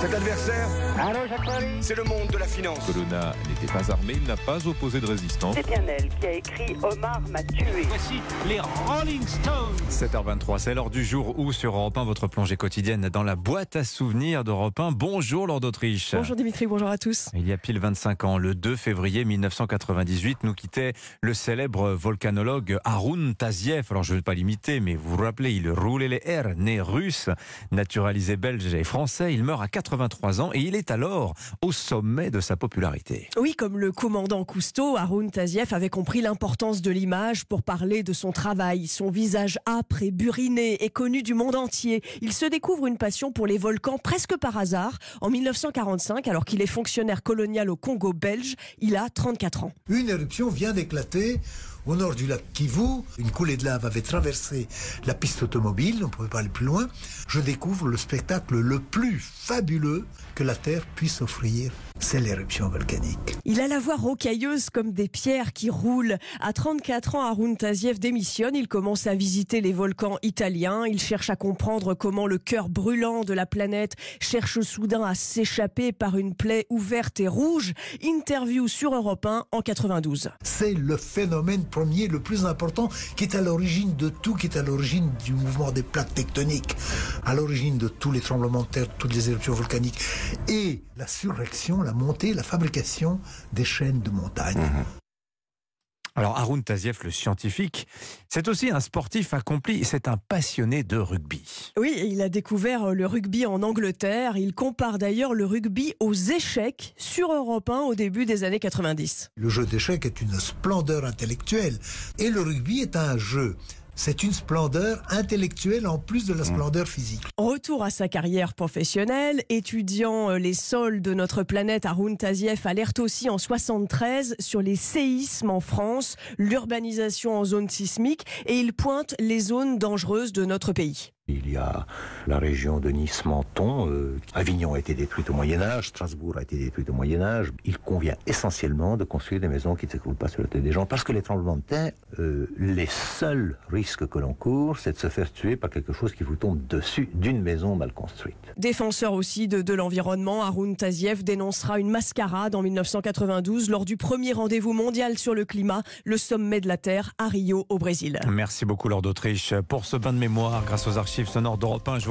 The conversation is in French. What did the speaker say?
Cet adversaire, c'est le monde de la finance. Colonna n'était pas armé, il n'a pas opposé de résistance. C'est bien elle qui a écrit Omar m'a tué. Voici les Rolling Stones. 7h23, c'est l'heure du jour où sur Europe 1, votre plongée quotidienne dans la boîte à souvenirs d'Europe 1. Bonjour Lord d'Autriche. Bonjour Dimitri, bonjour à tous. Il y a pile 25 ans, le 2 février 1998, nous quittait le célèbre volcanologue Arun Taziev. Alors je ne vais pas l'imiter, mais vous vous rappelez, il roulait les airs, né russe, naturalisé belge et français. Il meurt à 83 ans et il est alors au sommet de sa popularité. Oui, comme le commandant Cousteau, Arun Taziev avait compris l'importance de l'image pour parler de son travail. Son visage âpre et buriné est connu du monde entier. Il se découvre une passion pour les volcans presque par hasard. En 1945, alors qu'il est fonctionnaire colonial au Congo belge, il a 34 ans. Une éruption vient d'éclater au nord du lac Kivu. Une coulée de lave avait traversé la piste automobile, on ne pouvait pas aller plus loin. Je découvre le spectacle le plus fabuleux que la Terre puisse offrir. C'est l'éruption volcanique. Il a la voix rocailleuse comme des pierres qui roulent. À 34 ans, Arun Taziev démissionne. Il commence à visiter les volcans italiens. Il cherche à comprendre comment le cœur brûlant de la planète cherche soudain à s'échapper par une plaie ouverte et rouge. Interview sur Europe 1 en 92. C'est le phénomène premier, le plus important, qui est à l'origine de tout, qui est à l'origine du mouvement des plaques tectoniques, à l'origine de tous les tremblements de terre, toutes les éruptions volcaniques, et la surrection, la montée, la fabrication des chaînes de montagnes. Alors Arun Taziev, le scientifique, c'est aussi un sportif accompli, c'est un passionné de rugby. Oui, il a découvert le rugby en Angleterre. Il compare d'ailleurs le rugby aux échecs sur Europe 1 au début des années 90. Le jeu d'échecs est une splendeur intellectuelle, et le rugby est un jeu. C'est une splendeur intellectuelle en plus de la splendeur physique. Retour à sa carrière professionnelle, étudiant les sols de notre planète, Arun Taziev alerte aussi en 73 sur les séismes en France, l'urbanisation en zone sismique et il pointe les zones dangereuses de notre pays. Il y a la région de Nice-Menton. Euh, Avignon a été détruite au Moyen-Âge, Strasbourg a été détruite au Moyen-Âge. Il convient essentiellement de construire des maisons qui ne s'écroulent pas sur la tête des gens parce que les tremblements de terre, euh, les seuls risques que l'on court, c'est de se faire tuer par quelque chose qui vous tombe dessus d'une maison mal construite. Défenseur aussi de, de l'environnement, Arun Taziev dénoncera une mascarade en 1992 lors du premier rendez-vous mondial sur le climat, le sommet de la Terre à Rio au Brésil. Merci beaucoup Lord d'Autriche pour ce bain de mémoire grâce aux archives sonores d'Europe 1.